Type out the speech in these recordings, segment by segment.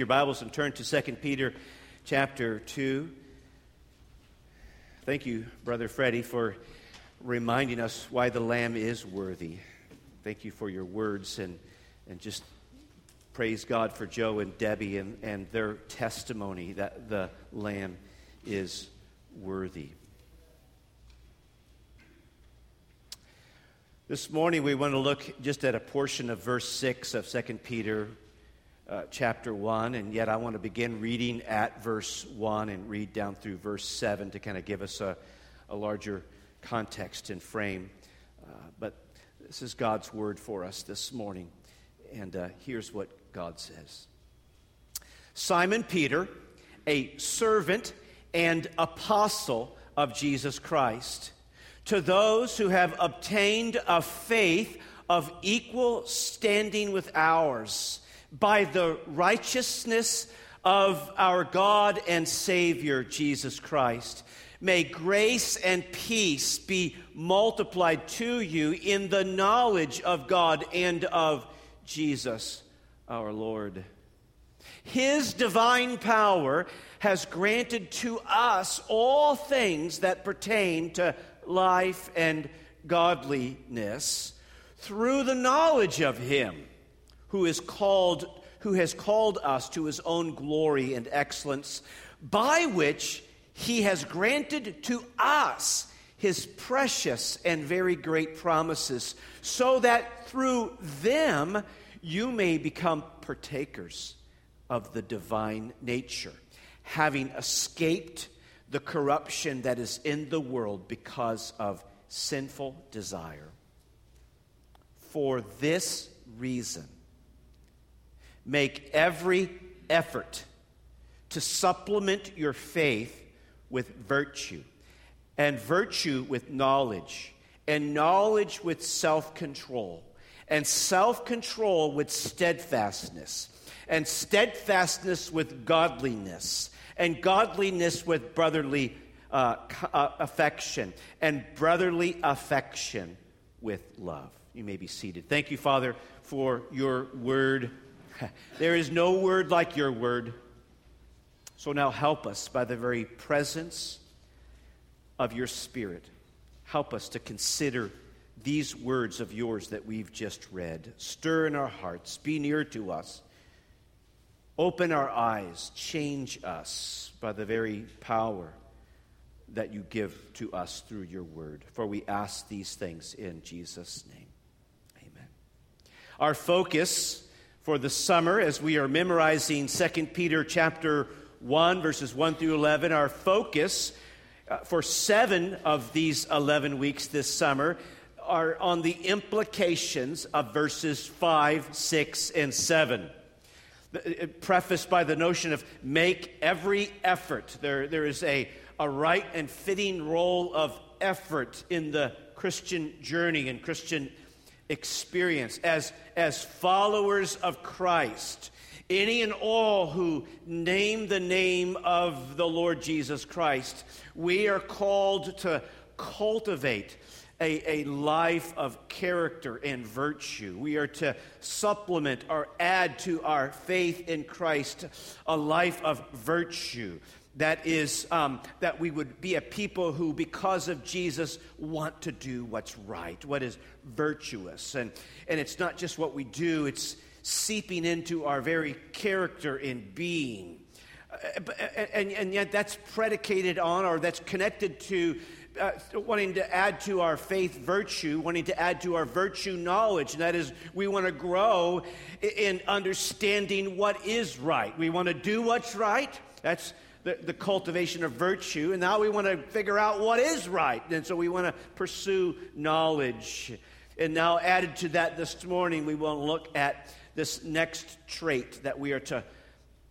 your Bibles and turn to 2 Peter chapter 2. Thank you, Brother Freddie, for reminding us why the Lamb is worthy. Thank you for your words and, and just praise God for Joe and Debbie and, and their testimony that the Lamb is worthy. This morning we want to look just at a portion of verse 6 of 2 Peter uh, chapter 1, and yet I want to begin reading at verse 1 and read down through verse 7 to kind of give us a, a larger context and frame. Uh, but this is God's word for us this morning, and uh, here's what God says Simon Peter, a servant and apostle of Jesus Christ, to those who have obtained a faith of equal standing with ours by the righteousness of our God and Savior, Jesus Christ. May grace and peace be multiplied to you in the knowledge of God and of Jesus our Lord. His divine power has granted to us all things that pertain to life and godliness through the knowledge of Him who is called who has called us to his own glory and excellence by which he has granted to us his precious and very great promises so that through them you may become partakers of the divine nature having escaped the corruption that is in the world because of sinful desire. For this reason Make every effort to supplement your faith with virtue, and virtue with knowledge, and knowledge with self control, and self control with steadfastness, and steadfastness with godliness, and godliness with brotherly uh, uh, affection, and brotherly affection with love. You may be seated. Thank you, Father, for your word. there is no word like your word. So now help us by the very presence of your Spirit. Help us to consider these words of yours that we've just read. Stir in our hearts, be near to us. Open our eyes, change us by the very power that you give to us through your word. For we ask these things in Jesus' name. Amen. Our focus for the summer as we are memorizing 2 Peter chapter 1 verses 1 through 11 our focus uh, for 7 of these 11 weeks this summer are on the implications of verses 5, 6 and 7 uh, prefaced by the notion of make every effort. There, there is a, a right and fitting role of effort in the Christian journey and Christian experience as, as followers of Christ. Any and all who name the name of the Lord Jesus Christ, we are called to cultivate a, a life of character and virtue. We are to supplement or add to our faith in Christ a life of virtue that is um, that we would be a people who because of jesus want to do what's right what is virtuous and and it's not just what we do it's seeping into our very character and being uh, and, and yet that's predicated on or that's connected to uh, wanting to add to our faith virtue, wanting to add to our virtue knowledge. And that is, we want to grow in understanding what is right. We want to do what's right. That's the, the cultivation of virtue, and now we want to figure out what is right. And so we want to pursue knowledge. And now, added to that this morning, we want to look at this next trait that we are to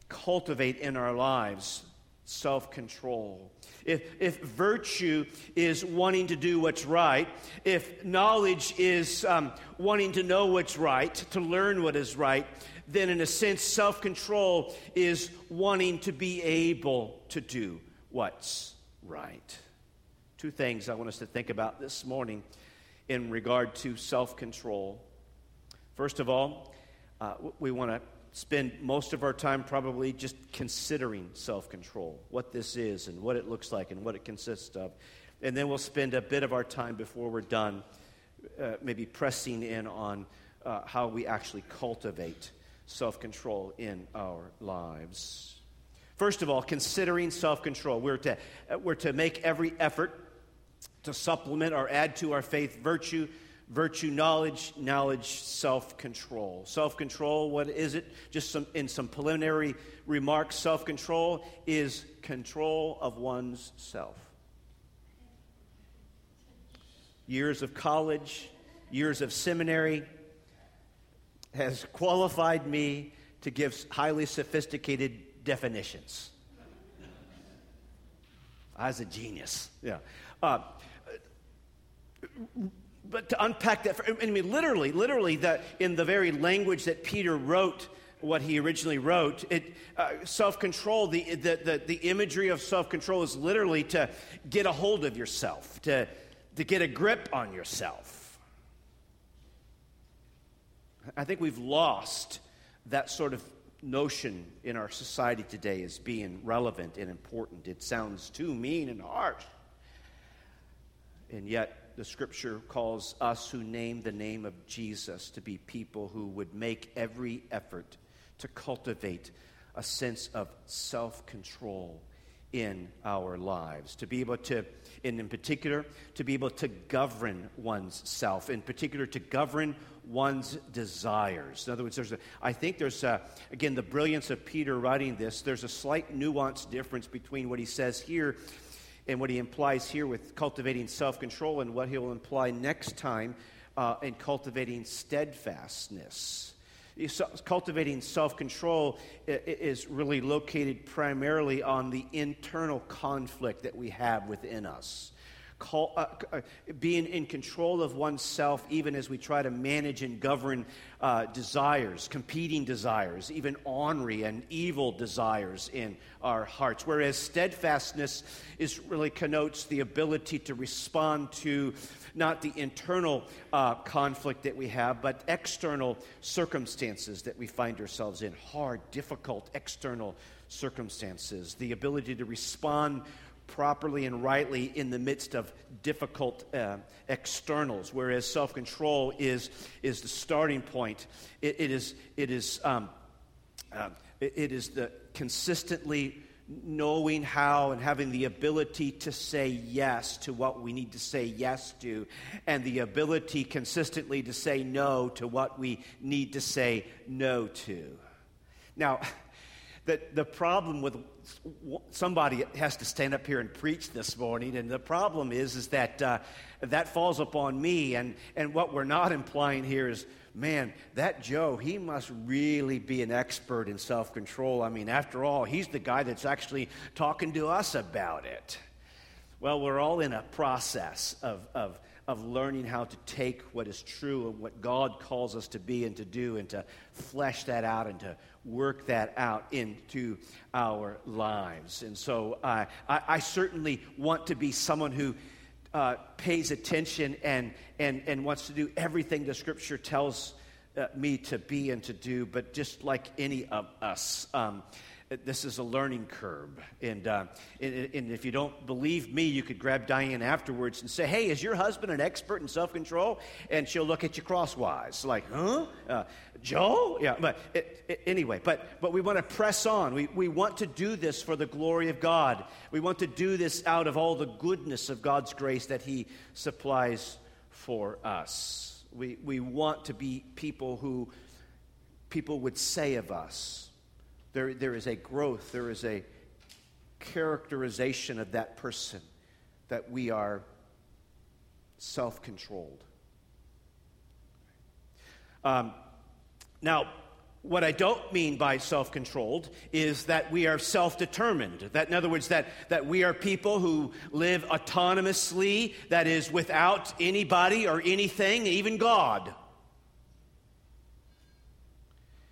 cultivate in our lives self control. If, if virtue is wanting to do what's right, if knowledge is um, wanting to know what's right, to learn what is right, then in a sense, self control is wanting to be able to do what's right. Two things I want us to think about this morning in regard to self control. First of all, uh, we want to spend most of our time probably just considering self control, what this is and what it looks like and what it consists of. And then we'll spend a bit of our time before we're done, uh, maybe pressing in on uh, how we actually cultivate self control in our lives. First of all, considering self control, we're to, we're to make every effort to supplement or add to our faith virtue, virtue knowledge, knowledge self control. Self control, what is it? Just some, in some preliminary remarks, self control is control of one's self. Years of college, years of seminary has qualified me to give highly sophisticated definitions. I was a genius. Yeah. Uh, but to unpack that, for, I mean, literally, literally, that in the very language that Peter wrote what he originally wrote, it uh, self-control. The, the the the imagery of self-control is literally to get a hold of yourself, to to get a grip on yourself. I think we've lost that sort of notion in our society today as being relevant and important. It sounds too mean and harsh. And yet, the scripture calls us who name the name of Jesus to be people who would make every effort to cultivate a sense of self control in our lives. To be able to, and in particular, to be able to govern one's self, in particular, to govern one's desires. In other words, there's a, I think there's, a, again, the brilliance of Peter writing this, there's a slight nuance difference between what he says here and what he implies here with cultivating self control and what he'll imply next time uh, in cultivating steadfastness. Cultivating self control is really located primarily on the internal conflict that we have within us call, uh, uh, being in control of oneself, even as we try to manage and govern uh, desires, competing desires, even ornery and evil desires in our hearts. Whereas steadfastness is really connotes the ability to respond to not the internal uh, conflict that we have, but external circumstances that we find ourselves in hard, difficult external circumstances. The ability to respond properly and rightly in the midst of difficult uh, externals, whereas self control is, is the starting point. it, it is, it, is, um, uh, it, is the consistently knowing how and having the ability to say yes to what we need to say yes to, and the ability consistently to say no to what we need to say no to. Now, the, the problem with somebody has to stand up here and preach this morning, and the problem is, is that uh, that falls upon me. And, and what we're not implying here is, man, that Joe, he must really be an expert in self control. I mean, after all, he's the guy that's actually talking to us about it. Well, we're all in a process of, of of learning how to take what is true and what God calls us to be and to do and to flesh that out and to work that out into our lives. And so uh, I, I, certainly want to be someone who uh, pays attention and, and, and wants to do everything the scripture tells uh, me to be and to do, but just like any of us. Um, this is a learning curve. And, uh, and, and, if you don't believe me, you could grab Diane afterwards and say, Hey, is your husband an expert in self control? And she'll look at you crosswise, like, Huh? Uh, Joe? Yeah, but it, it, anyway, but, but we want to press on. We, we want to do this for the glory of God. We want to do this out of all the goodness of God's grace that He supplies for us. We, we want to be people who people would say of us, there, there is a growth, there is a characterization of that person that we are self controlled. Um, now, what I don't mean by self controlled is that we are self determined. That, in other words, that, that we are people who live autonomously, that is, without anybody or anything, even God.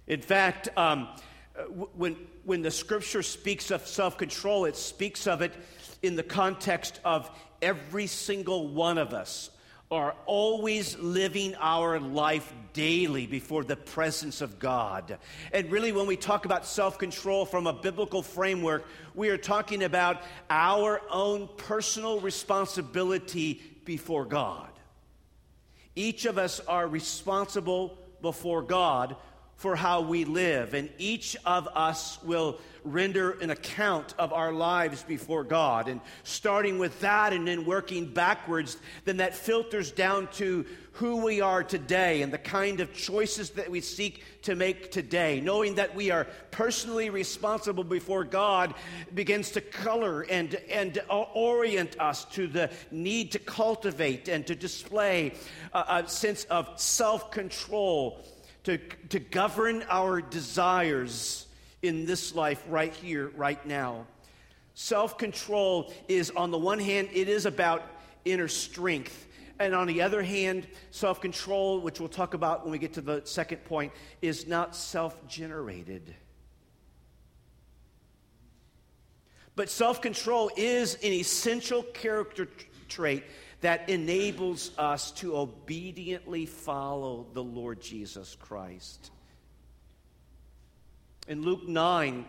In fact, um, Uh, when, when the scripture speaks of self control, it speaks of it in the context of every single one of us are always living our life daily before the presence of God. And really, when we talk about self control from a biblical framework, we are talking about our own personal responsibility before God. Each of us are responsible before God for how we live, and each of us will render an account of our lives before God. And starting with that and then working backwards, then that filters down to who we are today and the kind of choices that we seek to make today. Knowing that we are personally responsible before God begins to color and, and orient us to the need to cultivate and to display a, a sense of self control, to, to govern our desires in this life right here, right now. Self control is, on the one hand, it is about inner strength. And on the other hand, self control, which we'll talk about when we get to the second point, is not self generated. But self control is an essential character trait that enables us to obediently follow the Lord Jesus Christ. In Luke 9,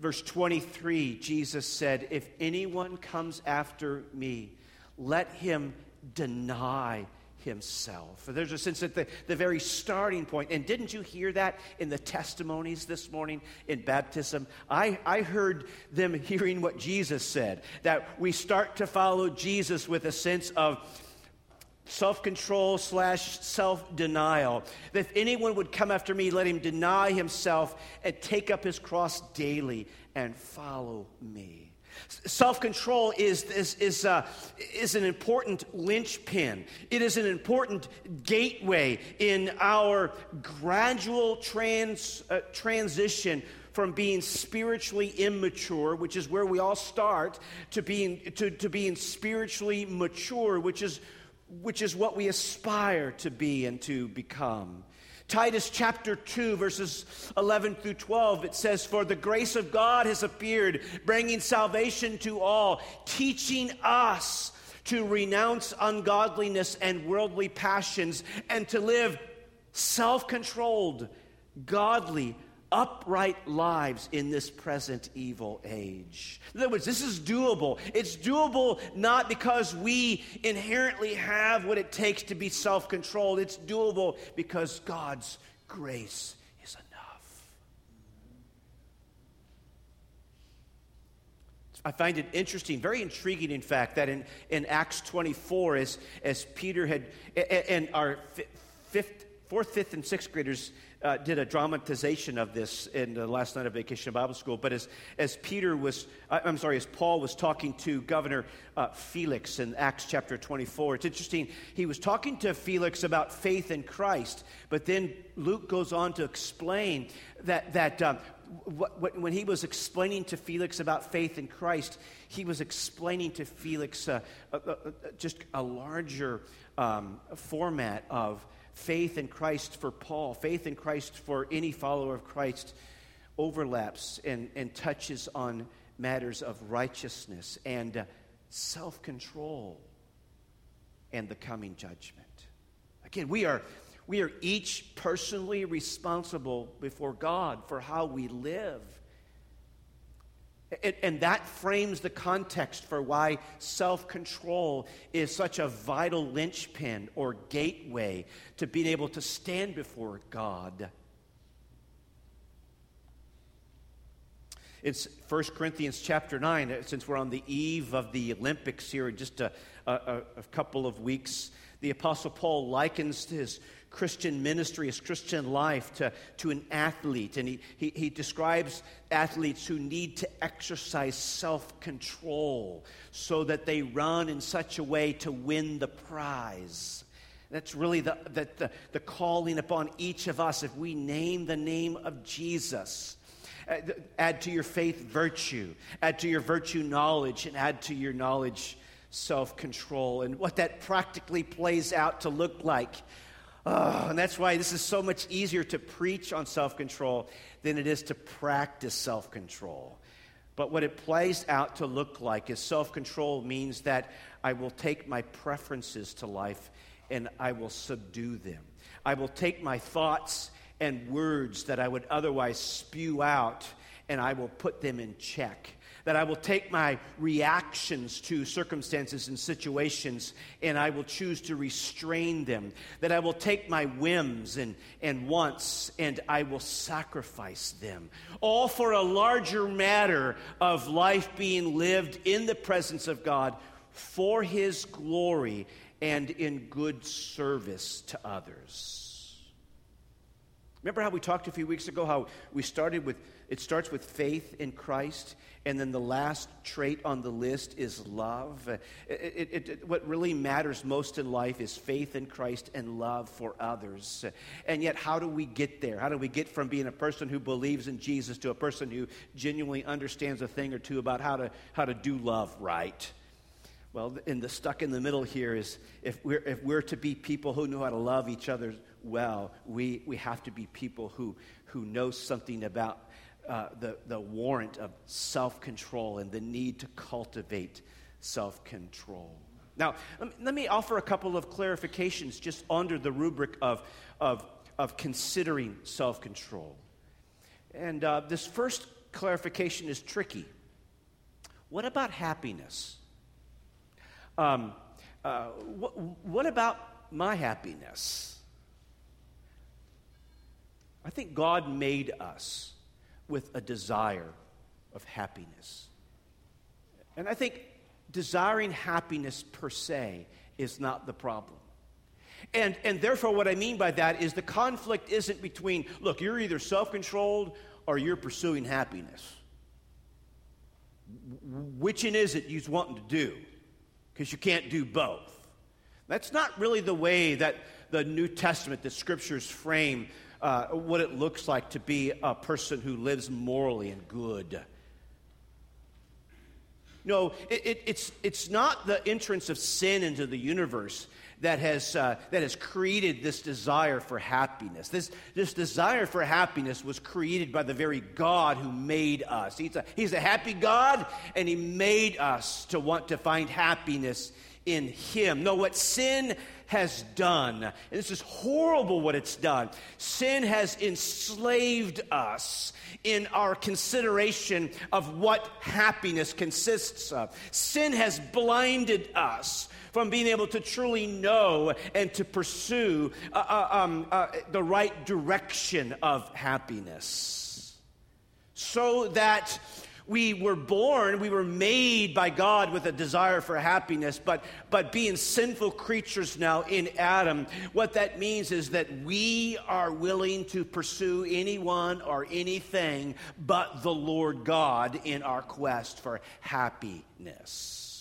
verse 23, Jesus said, If anyone comes after me, let him deny himself. There's a sense at the, the very starting point. And didn't you hear that in the testimonies this morning in baptism? I, I heard them hearing what Jesus said that we start to follow Jesus with a sense of self control slash self denial. That if anyone would come after me, let him deny himself and take up his cross daily and follow me. Self control is, is, is, uh, is an important linchpin. It is an important gateway in our gradual trans, uh, transition from being spiritually immature, which is where we all start, to being, to, to being spiritually mature, which is which is what we aspire to be and to become. Titus chapter 2, verses 11 through 12, it says, For the grace of God has appeared, bringing salvation to all, teaching us to renounce ungodliness and worldly passions, and to live self controlled, godly, upright lives in this present evil age. In other words, this is doable. It's doable not because we inherently have what it takes to be self controlled, it's doable because God's grace is enough. I find it interesting, very intriguing, in fact, that in, in Acts 24, as, as Peter had, and our fifth, fourth, fifth, and sixth graders uh, did a dramatization of this in the last night of Vacation Bible School. But as, as Peter was, uh, I'm sorry, as Paul was talking to Governor uh, Felix in Acts chapter 24, it's interesting. He was talking to Felix about faith in Christ, but then Luke goes on to explain that, that um, when he was explaining to Felix about faith in Christ, he was explaining to Felix uh, just a larger um, format of faith in Christ for Paul, faith in Christ for any follower of Christ overlaps and, and touches on matters of righteousness and uh, self control and the coming judgment. Again, we are, we are each personally responsible before God for how we live. And, that frames the context for why self control is such a vital linchpin or gateway to being able to stand before God. It's 1 Corinthians chapter 9, uh, since we're on the eve of the Olympics here in just a, a, a couple of weeks. The Apostle Paul likens his Christian ministry, his Christian life to, to an athlete. And he, he, he describes athletes who need to exercise self control so that they run in such a way to win the prize. That's really the, the, the, the calling upon each of us if we name the name of Jesus. Add to your faith virtue, add to your virtue knowledge, and add to your knowledge self control. And what that practically plays out to look like Oh, and that's why this is so much easier to preach on self control than it is to practice self control. But what it plays out to look like is self control means that I will take my preferences to life and I will subdue them. I will take my thoughts and words that I would otherwise spew out and I will put them in check that I will take my reactions to circumstances and situations and I will choose to restrain them, that I will take my whims and, and wants and I will sacrifice them, all for a larger matter of life being lived in the presence of God for His glory and in good service to others. Remember how we talked a few weeks ago how we started with it starts with faith in Christ and then the last trait on the list is love. It, it, it, what really matters most in life is faith in Christ and love for others. And yet, how do we get there? How do we get from being a person who believes in Jesus to a person who genuinely understands a thing or two about how to, how to do love right? Well, in the stuck in the middle here is if we're, if we're to be people who know how to love each other well, we, we have to be people who, who know something about uh, the, the warrant of self control and the need to cultivate self control. Now, let me offer a couple of clarifications just under the rubric of, of, of considering self control. And uh, this first clarification is tricky. What about happiness? Um, uh, what, what about my happiness? I think God made us with a desire of happiness. And I think desiring happiness per se is not the problem. And, and therefore, what I mean by that is the conflict isn't between, look, you're either self controlled or you're pursuing happiness. Which one is it you're wanting to do? Because you can't do both. That's not really the way that the New Testament, the scriptures frame uh, what it looks like to be a person who lives morally and good. No, it, it, it's, it's not the entrance of sin into the universe that has, uh, that has created this desire for happiness. This, this desire for happiness was created by the very God who made us. He's a, he's a happy God, and He made us to want to find happiness in Him. No, what sin has done. And this is horrible what it's done. Sin has enslaved us in our consideration of what happiness consists of. Sin has blinded us from being able to truly know and to pursue uh, uh, um, uh, the right direction of happiness. So that we were born, we were made by God with a desire for happiness, but, but being sinful creatures now in Adam, what that means is that we are willing to pursue anyone or anything but the Lord God in our quest for happiness.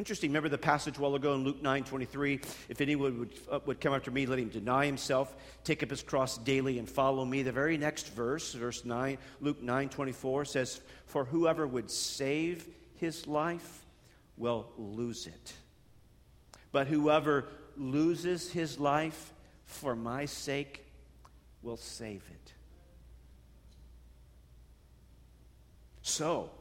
Interesting. Remember the passage a while ago in Luke 9 23? If anyone would, uh, would come after me, let him deny himself, take up his cross daily, and follow me. The very next verse, verse 9, Luke 9 24 says, For whoever would save his life will lose it. But whoever loses his life for my sake will save it. So,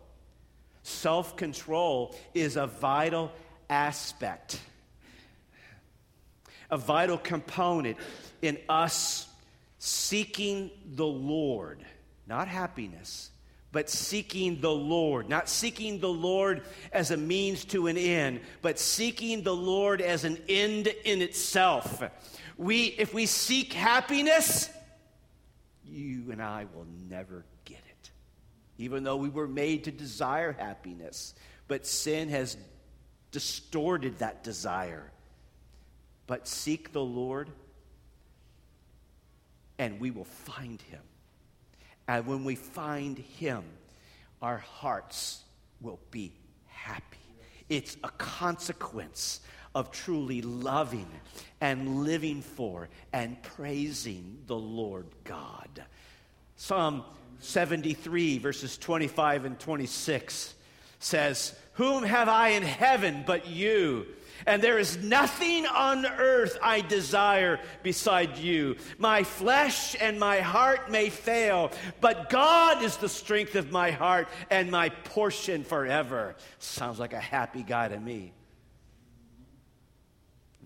Self control is a vital aspect, a vital component in us seeking the Lord, not happiness, but seeking the Lord. Not seeking the Lord as a means to an end, but seeking the Lord as an end in itself. We, if we seek happiness, you and I will never even though we were made to desire happiness. But sin has distorted that desire. But seek the Lord, and we will find him. And when we find him, our hearts will be happy. It's a consequence of truly loving and living for and praising the Lord God. Psalm 73, verses 25 and 26 says, Whom have I in heaven but you? And there is nothing on earth I desire beside you. My flesh and my heart may fail, but God is the strength of my heart and my portion forever. Sounds like a happy guy to me.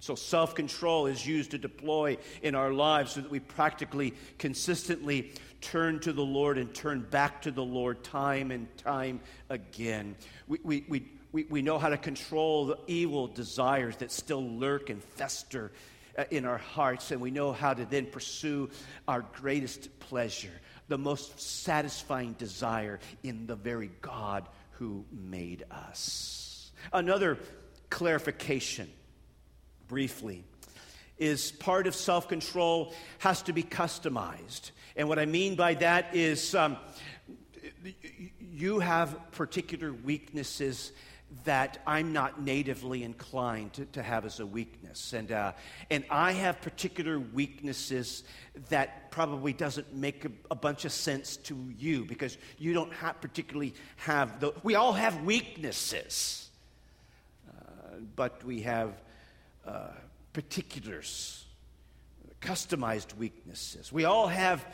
So, self control is used to deploy in our lives so that we practically, consistently turn to the Lord and turn back to the Lord time and time again. We, we, we, we, we know how to control the evil desires that still lurk and fester uh, in our hearts, and we know how to then pursue our greatest pleasure, the most satisfying desire in the very God who made us. Another clarification briefly, is part of self control has to be customized. And what I mean by that is um, you have particular weaknesses that I'm not natively inclined to, to have as a weakness. And, uh, and I have particular weaknesses that probably doesn't make a, a bunch of sense to you because you don't have particularly have the. We all have weaknesses, uh, but we have uh, particulars, customized weaknesses. We all have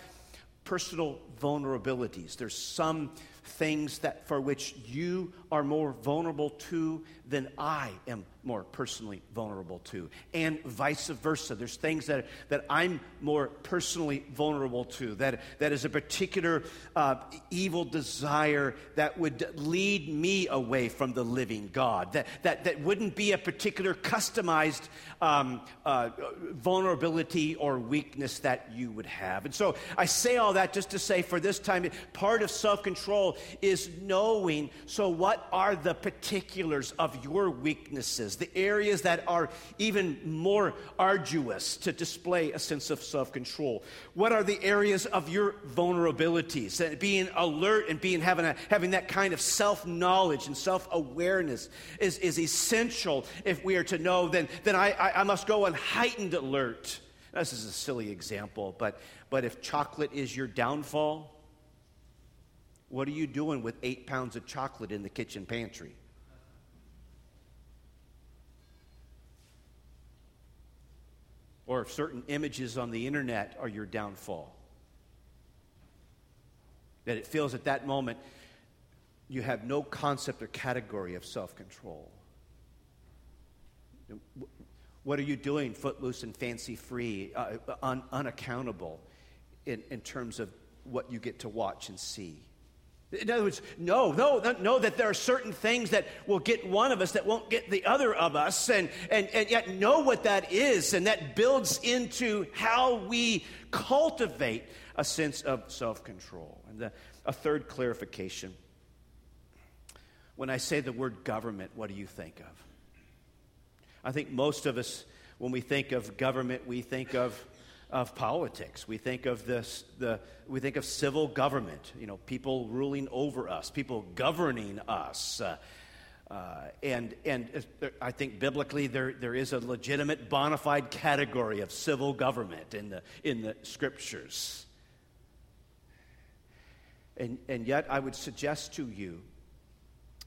personal vulnerabilities. There's some things that for which you are more vulnerable to than I am more personally vulnerable to, and vice versa. There's things that, that I'm more personally vulnerable to, that, that is a particular uh, evil desire that would lead me away from the living God, that, that, that wouldn't be a particular customized um, uh, vulnerability or weakness that you would have. And so I say all that just to say for this time, part of self control is knowing so, what are the particulars of your weaknesses? the areas that are even more arduous to display a sense of self control? What are the areas of your vulnerabilities? And being alert and being having, a, having that kind of self knowledge and self awareness is, is essential if we are to know, then, then I, I, I must go on heightened alert. This is a silly example, but, but if chocolate is your downfall, what are you doing with eight pounds of chocolate in the kitchen pantry? Or if certain images on the internet are your downfall. That it feels at that moment you have no concept or category of self control. What are you doing, footloose and fancy free, uh, un- unaccountable in, in terms of what you get to watch and see? In other words, no, no, know that there are certain things that will get one of us that won't get the other of us, and, and, and yet know what that is, and that builds into how we cultivate a sense of self control. And the, a third clarification when I say the word government, what do you think of? I think most of us, when we think of government, we think of of politics. We think of this, the, we think of civil government, you know, people ruling over us, people governing us. Uh, uh, and and I think biblically there, there is a legitimate bona fide category of civil government in the, in the scriptures. And, and yet, I would suggest to you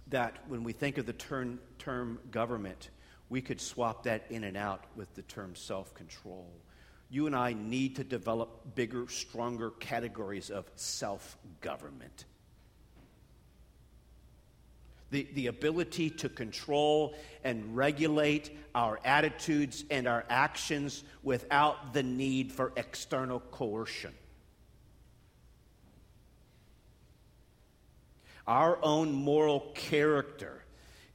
that when we think of the term, term government, we could swap that in and out with the term self control you and I need to develop bigger, stronger categories of self government. The, the ability to control and regulate our attitudes and our actions without the need for external coercion. Our own moral character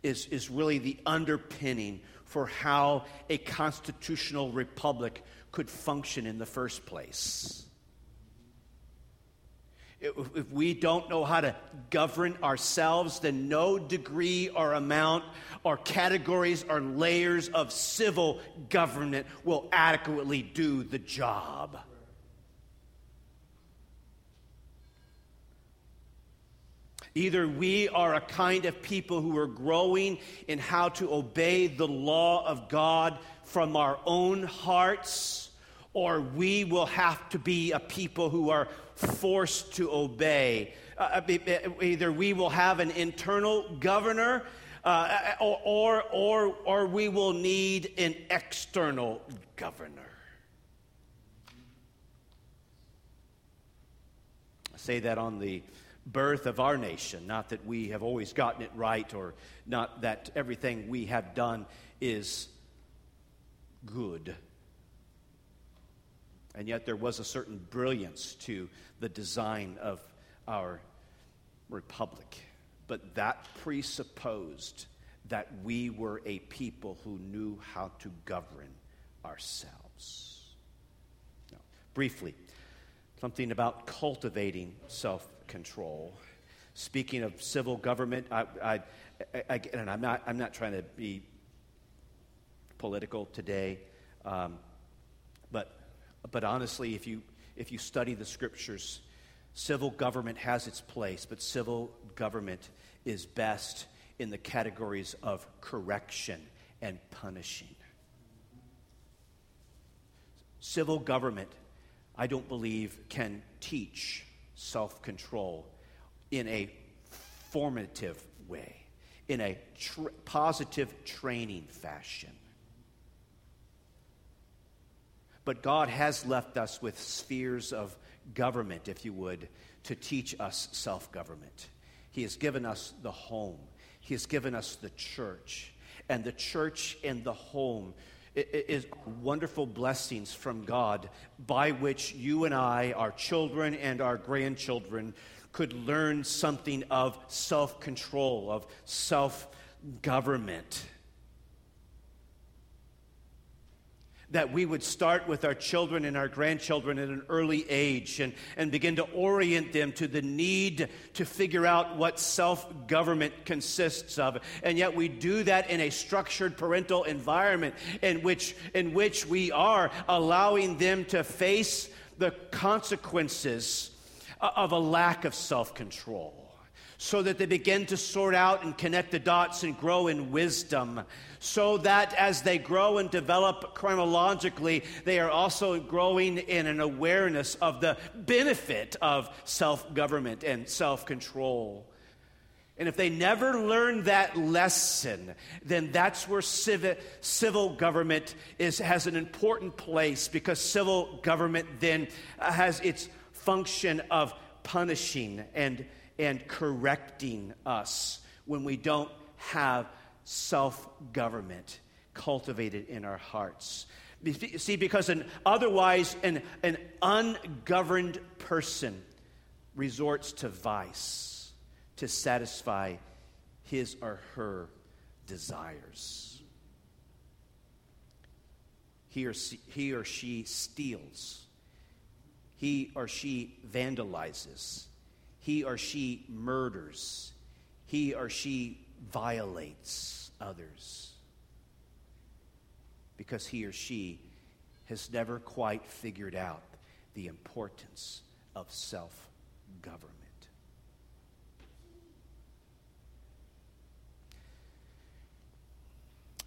is, is really the underpinning for how a constitutional republic could function in the first place. If we don't know how to govern ourselves, then no degree or amount or categories or layers of civil government will adequately do the job. Either we are a kind of people who are growing in how to obey the law of God from our own hearts, or we will have to be a people who are forced to obey. Uh, uh either we will have an internal governor. uh, or, or, or, or we will need an external governor. I say that on the birth of our nation, not that we have always gotten it right or not that everything we have done is good. And yet there was a certain brilliance to the design of our republic. But that presupposed that we were a people who knew how to govern ourselves. Now, briefly, something about cultivating self control. Speaking of civil government, I, I, I, and I'm not, I'm not trying to be political today, um, but, but honestly, if you, if you study the scriptures, civil government has its place, but civil government is best in the categories of correction and punishing. Civil government, I don't believe, can teach self control in a formative way, in a tr- positive training fashion. But God has left us with spheres of government, if you would, to teach us self government. He has given us the home, He has given us the church. And the church and the home is wonderful blessings from God by which you and I, our children and our grandchildren, could learn something of self control, of self government. That we would start with our children and our grandchildren at an early age and, and begin to orient them to the need to figure out what self government consists of. And yet we do that in a structured parental environment in which, in which we are allowing them to face the consequences of a lack of self control so that they begin to sort out and connect the dots and grow in wisdom so that as they grow and develop chronologically, they are also growing in an awareness of the benefit of self government and self control. And if they never learn that lesson, then that's where civil, civil government is, has an important place because civil government then has its function of punishing and, and correcting us when we don't have self government cultivated in our hearts. See, because an, otherwise, an, an ungoverned person resorts to vice to satisfy his or her desires. He or, she, he or she steals. He or she vandalizes. He or she murders. He or she violates others because he or she has never quite figured out the importance of self government.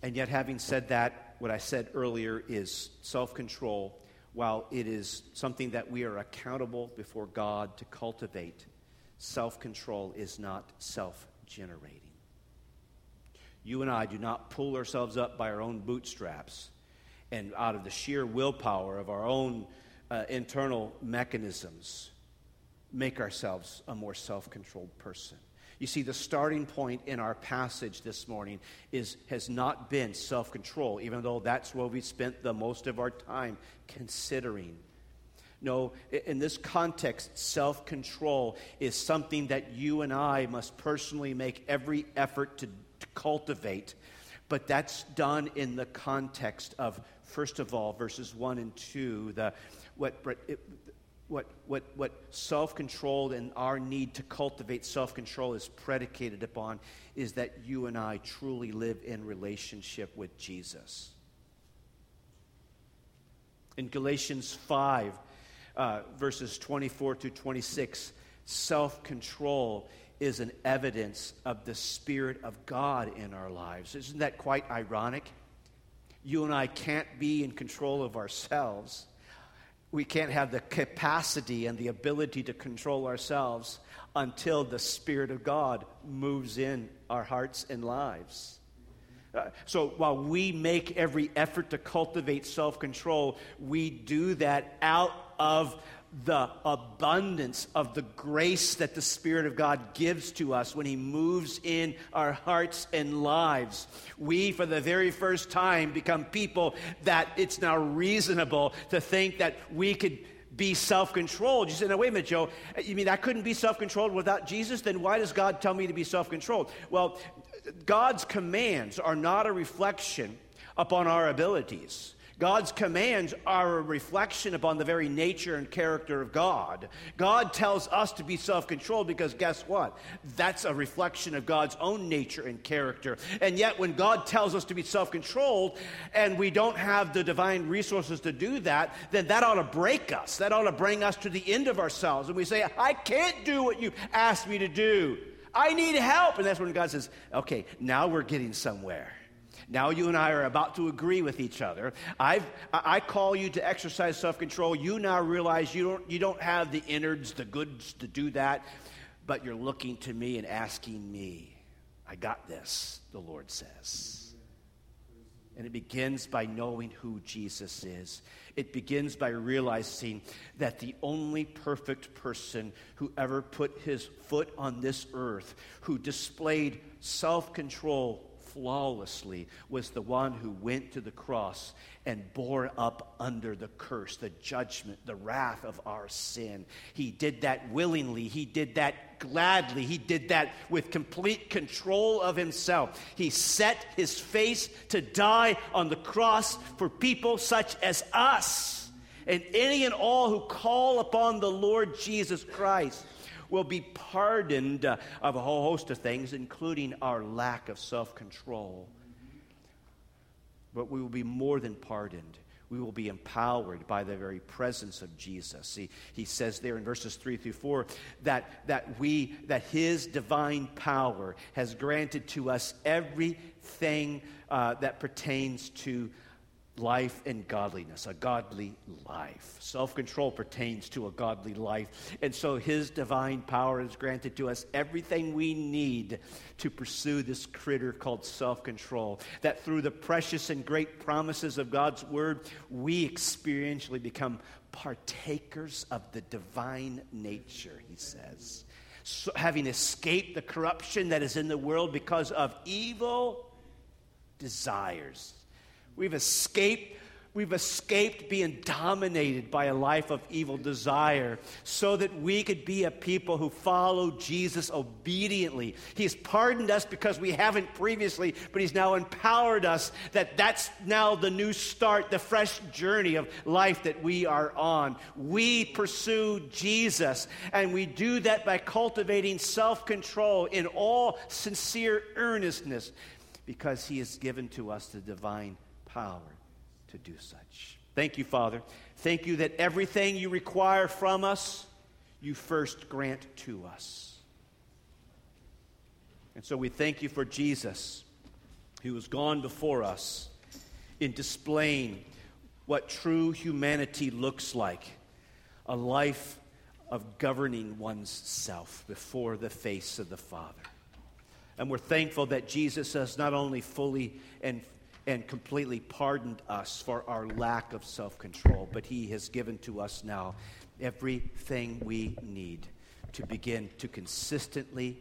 And yet, having said that, what I said earlier is self control, while it is something that we are accountable before God to cultivate, self control is not self generating. You and I do not pull ourselves up by our own bootstraps and out of the sheer willpower of our own uh, internal mechanisms make ourselves a more self controlled person. You see, the starting point in our passage this morning is, has not been self control, even though that's where we spent the most of our time considering. No, in this context, self control is something that you and I must personally make every effort to to cultivate. But that's done in the context of, first of all, verses 1 and 2, the, what, what, what, what self control and our need to cultivate self control is predicated upon is that you and I truly live in relationship with Jesus. In Galatians 5, uh, verses 24 to 26, self control is an evidence of the Spirit of God in our lives. Isn't that quite ironic? You and I can't be in control of ourselves. we can't have the capacity and the ability to control ourselves until the Spirit of God moves in our hearts and lives. Uh, so while we make every effort to cultivate self control, we do that out of the abundance of the grace that the Spirit of God gives to us when He moves in our hearts and lives. We, for the very first time, become people that it's now reasonable to think that we could be self controlled. You say, now, wait a minute, Joe. You mean I couldn't be self controlled without Jesus? Then why does God tell me to be self controlled? Well, God's commands are not a reflection upon our abilities. God's commands are a reflection upon the very nature and character of God. God tells us to be self controlled because guess what? That's a reflection of God's own nature and character. And yet, when God tells us to be self controlled and we don't have the divine resources to do that, then that ought to break us. That ought to bring us to the end of ourselves. And we say, I can't do what you asked me to do. I need help. And that's when God says, okay, now we're getting somewhere. Now you and I are about to agree with each other. I've, I call you to exercise self control. You now realize you don't, you don't have the innards, the goods to do that, but you're looking to me and asking me. I got this, the Lord says. And it begins by knowing who Jesus is. It begins by realizing that the only perfect person who ever put his foot on this earth, who displayed self control, flawlessly was the one who went to the cross and bore up under the curse, the judgment, the wrath of our sin. He did that willingly. He did that gladly. He did that with complete control of himself. He set his face to die on the cross for people such as us and any and all who call upon the Lord Jesus Christ will be pardoned uh, of a whole host of things, including our lack of self control. But we will be more than pardoned. We will be empowered by the very presence of Jesus. He, he says there in verses 3 through 4 that, that, we, that his divine power has granted to us everything uh, that pertains to life and godliness, a godly life. Self control pertains to a godly life. And so his divine power is granted to us everything we need to pursue this critter called self control. That through the precious and great promises of God's word, we experientially become partakers of the divine nature, he says. So, having escaped the corruption that is in the world because of evil desires We've escaped We've escaped being dominated by a life of evil desire so that we could be a people who follow Jesus obediently. He's pardoned us because we haven't previously, but He's now empowered us that that's now the new start, the fresh journey of life that we are on. We pursue Jesus, and we do that by cultivating self control in all sincere earnestness because He has given to us the divine power to do such. Thank you, Father. Thank you that everything you require from us, you first grant to us. And so we thank you for Jesus, who has gone before us in displaying what true humanity looks like a life of governing one's self before the face of the Father. And we're thankful that Jesus has not only fully and and completely pardoned us for our lack of self control, but He has given to us now everything we need to begin to consistently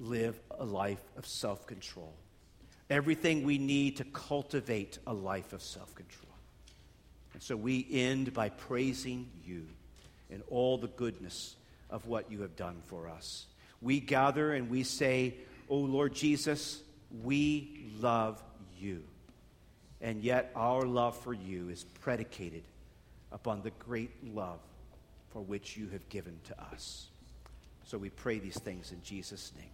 live a life of self control. Everything we need to cultivate a life of self control. And so we end by praising you and all the goodness of what you have done for us. We gather and we say, Oh Lord Jesus, we love you. And yet, our love for you is predicated upon the great love for which you have given to us. So we pray these things in Jesus' name.